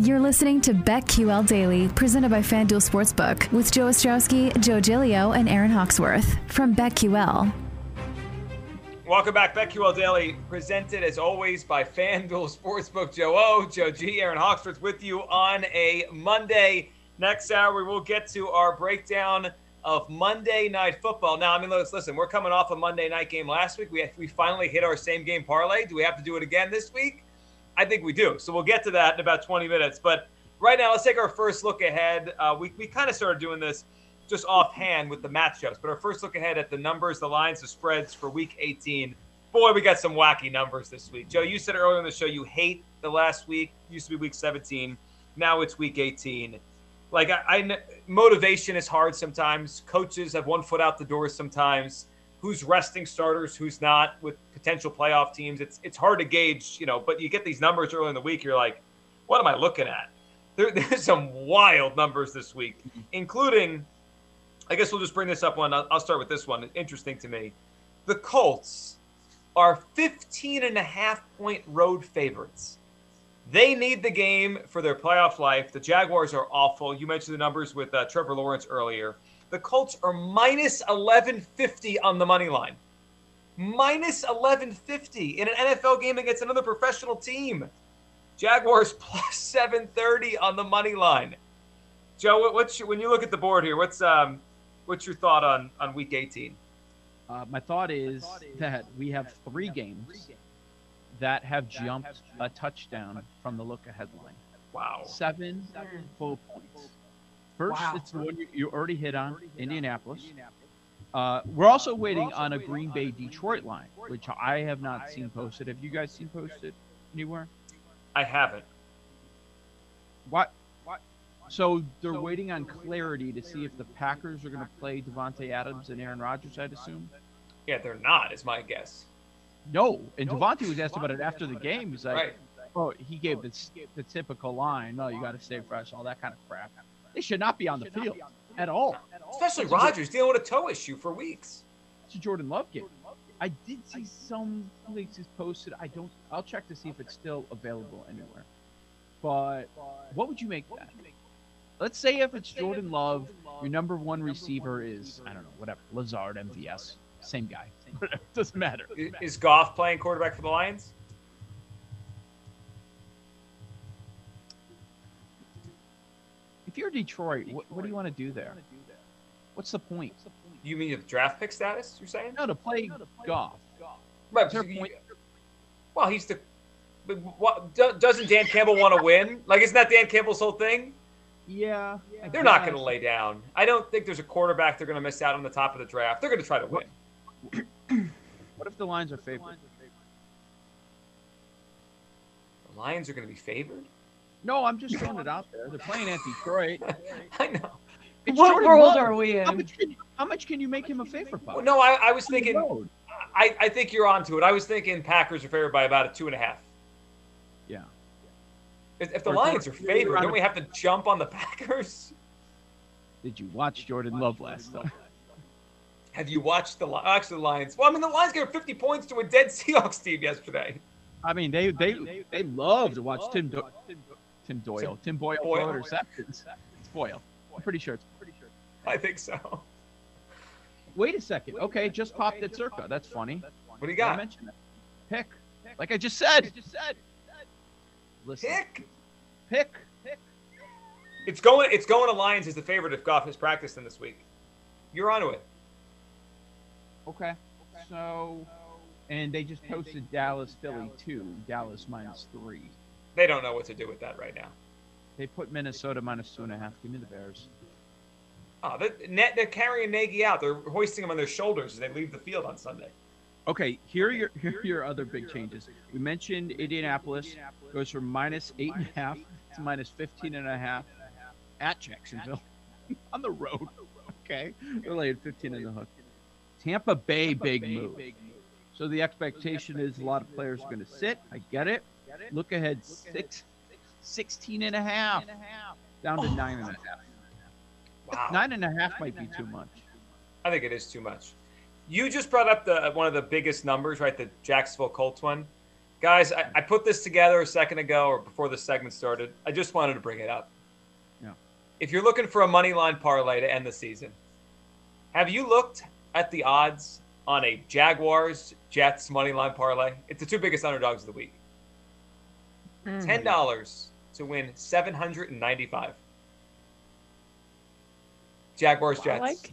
You're listening to BetQL Daily, presented by FanDuel Sportsbook, with Joe Ostrowski, Joe Giglio, and Aaron Hawksworth from BetQL. Welcome back, BetQL Daily, presented as always by FanDuel Sportsbook. Joe O, Joe G, Aaron Hawksworth with you on a Monday. Next hour, we will get to our breakdown of Monday Night Football. Now, I mean, let's listen. We're coming off a Monday night game last week. We we finally hit our same game parlay. Do we have to do it again this week? I think we do. So we'll get to that in about 20 minutes. But right now, let's take our first look ahead. Uh, we we kind of started doing this just offhand with the matchups, but our first look ahead at the numbers, the lines, the spreads for Week 18. Boy, we got some wacky numbers this week. Joe, you said earlier in the show you hate the last week. Used to be Week 17. Now it's Week 18. Like I, I motivation is hard sometimes. Coaches have one foot out the door sometimes who's resting starters, who's not with potential playoff teams. It's it's hard to gauge, you know. But you get these numbers early in the week, you're like, what am I looking at? There, there's some wild numbers this week, including. I guess we'll just bring this up one. I'll, start with this one. Interesting to me. The Colts are 15 and a half point road favorites. They need the game for their playoff life. The Jaguars are awful. You mentioned the numbers with uh, Trevor Lawrence earlier. The Colts are minus 1150 on the money line. Minus 1150 in an NFL game against another professional team. Jaguars plus 730 on the money line. Joe, what's your, when you look at the board here? What's um, what's your thought on on Week 18? Uh, my thought is that we have three games that have jumped a touchdown from the look ahead line. Wow. Seven full points. First, wow. it's the one you, you already hit on, Indianapolis. Uh, we're also waiting on a Green Bay Detroit line, which I have not seen posted. Have you guys seen posted anywhere? I haven't. What? what? So they're waiting on clarity to see if the Packers are going to play Davante Adams and Aaron Rodgers. I'd assume. Yeah, they're not. Is my guess. No, and Davante was asked about it after the game. He's like, right. "Oh, he gave the the typical line. No, you got to stay fresh, all that kind of crap." They should not be on the field at all. Especially Rodgers dealing with a toe issue for weeks. It's a Jordan Love game. I did see some places posted. I don't. I'll check to see if it's still available anywhere. But what would you make that? Let's say if it's Jordan Love, your number one receiver is I don't know whatever Lazard MVS, same guy. Doesn't matter. Is Goff playing quarterback for the Lions? You're Detroit, what, what do you want to do there? What's the point? You mean the draft pick status? You're saying? No, to play golf. Right. You, well, he's the. What, doesn't Dan Campbell want to win? Like, isn't that Dan Campbell's whole thing? Yeah. They're not going to lay down. I don't think there's a quarterback they're going to miss out on the top of the draft. They're going to try to win. What if the Lions are favored? The Lions are going to be favored? No, I'm just throwing it out there. They're playing at Detroit. I know. It's what Jordan world Love. are we in? How much, you, how much, can you, make him a favorite by? Well, no, I, I was thinking. I, I think you're onto it. I was thinking Packers are favored by about a two and a half. Yeah. If, if the Or Lions are favored, Jordan- don't we have to jump on the Packers? Did you watch Jordan Love last time? Have you watched the actually the Lions? Well, I mean, the Lions gave 50 points to a dead Seahawks team yesterday. I mean, they they they love to watch Tim Do- Tim Doyle, Tim Boyle throw Boyle. interceptions. It's Boyle. I'm pretty sure it's pretty sure. I think so. Wait a second. Okay, just popped at Circa. That's funny. What do you I got? mentioned that. Pick. Like I just said. Listen. Pick. Pick. It's going. It's going to Lions as the favorite if Goff has practiced them this week. You're onto it. Okay. So, and they just posted Dallas Philly two. Dallas minus three. They don't know what to do with that right now. They put Minnesota minus two and a half. Give me the Bears. Ah, oh, they're, net, they're carrying Nagy out. They're hoisting him on their shoulders as they leave the field on Sunday. Okay, here are your here are your other big changes. We mentioned Indianapolis goes from minus eight and a half to minus fifteen and a half at Jacksonville on the road. Okay, they're laying fifteen in the hook. Tampa Bay big move. So the expectation is a lot of players are going to sit. I get it. Look ahead six, 16 and a half down to oh. nine and a half. Wow. Nine and a half might be too much. I think it is too much. You just brought up the one of the biggest numbers, right? The Jacksonville Colts one. Guys, I, I put this together a second ago or before the segment started. I just wanted to bring it up. Yeah. If you're looking for a money line parlay to end the season, have you looked at the odds on a Jaguars Jets money line parlay? It's the two biggest underdogs of the week. Mm. Ten dollars to win seven hundred and ninety-five. Jaguars Jets. like.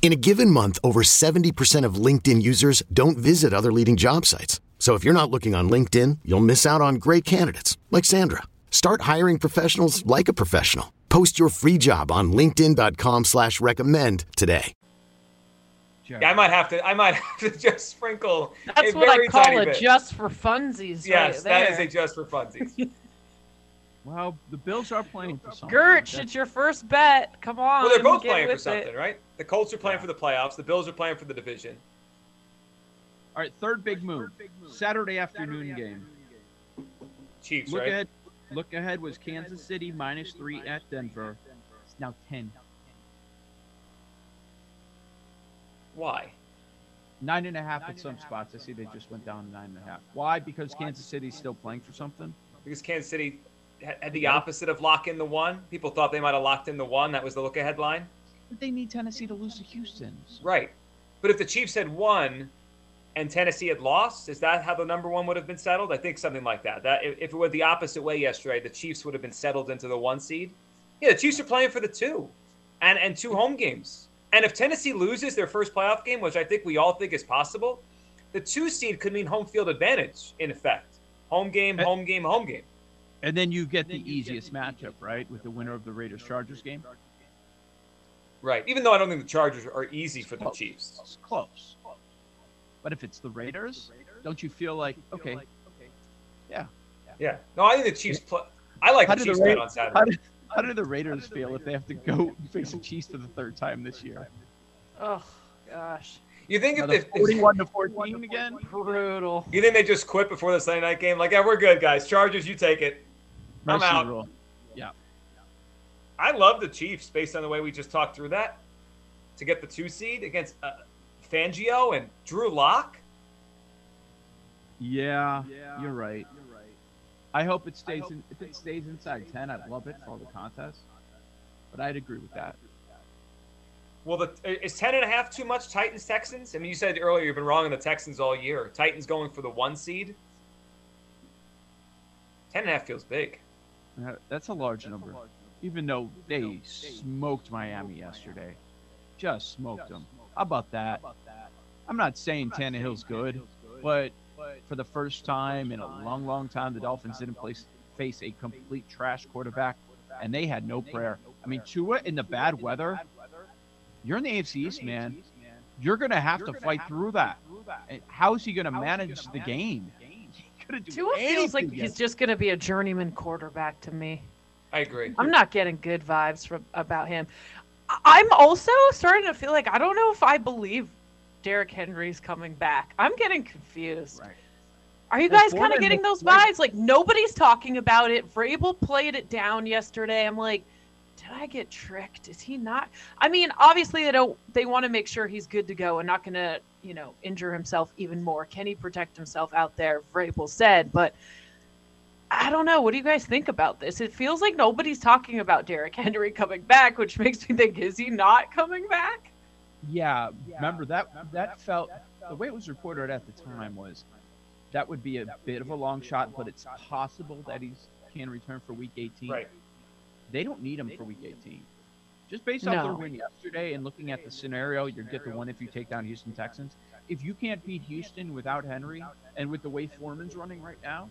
In a given month, over 70% of LinkedIn users don't visit other leading job sites. So if you're not looking on LinkedIn, you'll miss out on great candidates like Sandra. Start hiring professionals like a professional. Post your free job on linkedin.com slash recommend today. Yeah, I might have to. I might have to just sprinkle. That's a what I call tiny it, bit. just for funsies. Yes, right that is a just for funsies. Well, the Bills are playing for something. Gertch, That's- it's your first bet. Come on. well, they're both playing for something, it. right? The Colts are playing for the playoffs. The Bills are playing for the division. All right, third big move. Saturday afternoon game. Chiefs, Look right? ahead. Look ahead was Kansas City minus three at Denver. It's now ten. Why? Nine and a half at some spots. I see they just went down to nine and a half. Why? Because Kansas City's still playing for something. Because Kansas City had had the opposite of lock in the one. People thought they might have locked in the one. That was the look ahead line. But they need Tennessee to lose to Houston. Right. But if the Chiefs had won and Tennessee had lost, is that how the number one would have been settled? I think something like that. That if if it went the opposite way yesterday, the Chiefs would have been settled into the one seed. Yeah, the Chiefs are playing for the two, and and two home games. And if Tennessee loses their first playoff game, which I think we all think is possible, the two seed could mean home field advantage in effect. Home game, eh. home game, home game. And then you get the easiest matchup, right, with the winner of the Raiders Chargers game. Right. Even though I don't think the Chargers are easy for the Chiefs. It's close. But if it's the Raiders, don't you feel like okay? Yeah. Yeah. No, I think the Chiefs play. I like How the do the Chiefs bet on Saturday. How do, how do the Raiders feel if they have to go face the Chiefs for the third time this year? Oh gosh. You think if Another they, 41 to 14 again? Brutal. you think they just quit before the Sunday night game? Like, yeah, we're good, guys. Chargers, you take it. I'm out. rule. Yeah. I love the Chiefs based on the way we just talked through that to get the two seed against uh, Fangio and Drew Lock. Yeah, yeah, you're right. You're right. I hope it stays in. If it stays inside ten, I'd love it for all the contest. But I'd agree with that. Well, the, is 10 and a half too much Titans Texans? I mean, you said earlier you've been wrong on the Texans all year. Titans going for the one seed. 10 and a half feels big. Uh, That's a large number. Even though they smoked Miami yesterday, just smoked them. How about that? I'm not saying Tannehill's good, but for the first time in a long, long time, the Dolphins didn't place, face a complete trash quarterback, and they had no prayer. I mean, Tua in the bad weather, you're in the AFC East, man. You're going to have to fight through that. How is he going to manage the game? He couldn't do Tua feels like anything he's just going to be a journeyman quarterback to me. I agree. I'm not getting good vibes from about him. I- I'm also starting to feel like I don't know if I believe Derrick Henry's coming back. I'm getting confused. Right. Are you guys kind of getting those looked like- vibes? Like nobody's talking about it. Vrabel played it down yesterday. I'm like, did I get tricked? Is he not? I mean, obviously they don't. They want to make sure he's good to go and not going to, you know, injure himself even more. Can he protect himself out there? Vrabel said, but I don't know. What do you guys think about this? It feels like nobody's talking about Derrick Henry coming back, which makes me think, is he not coming back? Yeah, remember that that felt the way it was reported at the time was that would be a bit of a long shot, but it's possible that he can return for week 18. Right. They don't need him for week 18. Just based off their No. win yesterday and looking at the scenario, you get the one if you take down Houston Texans. If you can't beat Houston without Henry and with the way Foreman's running right now,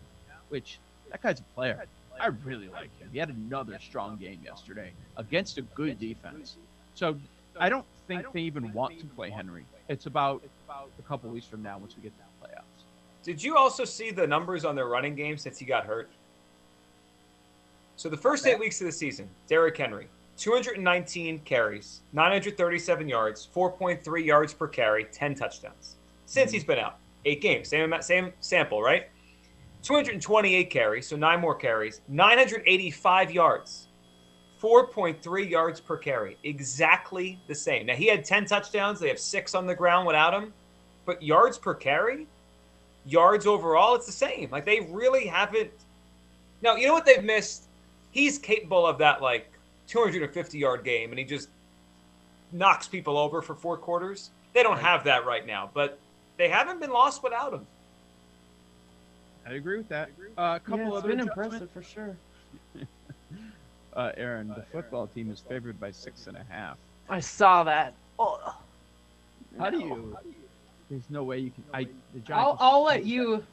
which that guy's a player. I really like him. He had another strong game yesterday against a good defense. So I don't think they even want to play Henry. It's about a couple weeks from now once we get to the playoffs. Did you also see the numbers on their running game since he got hurt? So the first eight weeks of the season, Derrick Henry, 219 carries, 937 yards, 4.3 yards per carry, 10 touchdowns. Since he's been out, eight games, same amount, same sample, right? 228 carries, so nine more carries, 985 yards, 4.3 yards per carry, exactly the same. Now he had 10 touchdowns. They have six on the ground without him, but yards per carry, yards overall, it's the same. Like they really haven't. Now you know what they've missed. He's capable of that like 250 yard game, and he just knocks people over for four quarters. They don't have that right now, but they haven't been lost without him. I agree with that. Uh, a couple yeah, it's other been impressive for sure. Uh, Aaron, the football team is favored by six and a half. I saw that. Oh, How do no. you? There's no way you can. I. The I'll, I'll let you.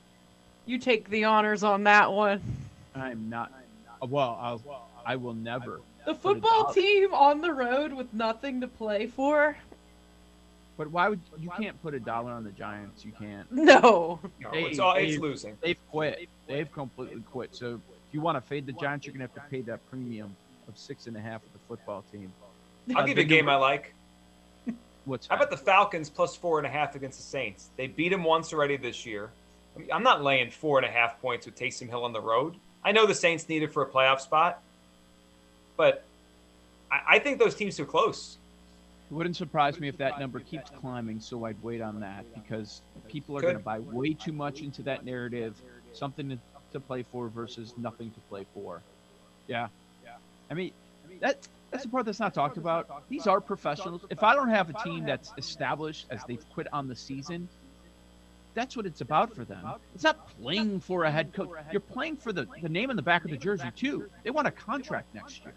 You take the honors on that one. I'm not. Well, I'll. I will never. The football team on the road with nothing to play for? But why would you can't put a dollar on the Giants? You can't. No. No, Hey, it's all it's losing. They've quit. They've completely quit. So if you want to fade the Giants, you're gonna have to pay that premium of six and a half of the football team. I'll Uh, give you a game I like. What's How about the Falcons plus four and a half against the Saints? They beat them once already this year. I mean, I'm not laying four and a half points with Taysom Hill on the road. I know the Saints need it for a playoff spot, but I, I think those teams are close. It wouldn't surprise me if that number keeps climbing, so I'd wait on that because people are going to buy way too much into that narrative, something to, to play for versus nothing to play for. Yeah. Yeah. I mean, that that's the part that's not talked about. These are professionals. If I don't have a team that's established as they've quit on the season, that's what it's about for them. It's not playing for a head coach. You're playing for the, the name on the back of the jersey, too. They want a contract next year.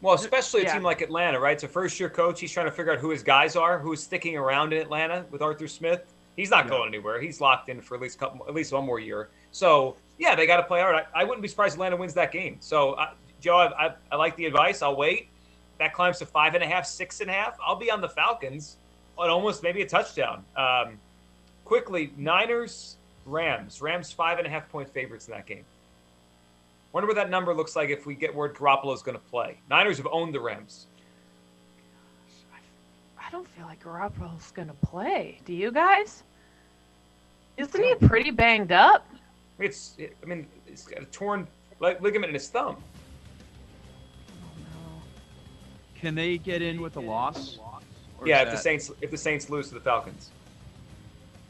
Well, especially a Yeah. team like Atlanta, right? It's a first year coach. He's trying to figure out who his guys are, who's sticking around in Atlanta with Arthur Smith. He's not Yeah. going anywhere. He's locked in for at least couple, at least one more year. So yeah, they got to play hard. I, I wouldn't be surprised Atlanta wins that game. So uh, Joe, I, I, I like the advice. I'll wait. That climbs to five and a half, six and a half. I'll be on the Falcons on almost maybe a touchdown. Um, quickly, Niners, Rams. Rams five and a half point favorites in that game. Wonder what that number looks like if we get word Garoppolo is going to play. Niners have owned the Rams. I don't feel like Garoppolo's gonna play. Do you guys? Isn't he pretty banged up? It's, I mean, he's got a torn lig- ligament in his thumb. Can they get in with a loss? Or yeah, is if the Saints if the Saints lose to the Falcons.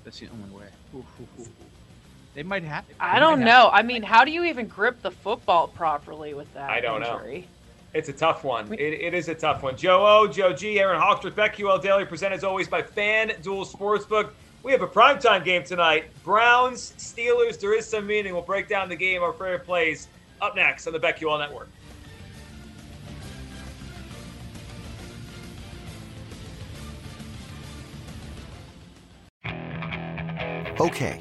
That's the only way. Oof, oof, oof. They might have. they I might don't have- know. I mean, how do you even grip the football properly with that I don't know. It's a tough one. It, it is a tough one. Joe O, Joe G, Aaron Hawksworth, BetQL Daily, presented as always by FanDuel Sportsbook. We have a primetime game tonight. Browns, Steelers. There is some meaning. We'll break down the game, our favorite plays, up next on the BetQL Network. Okay,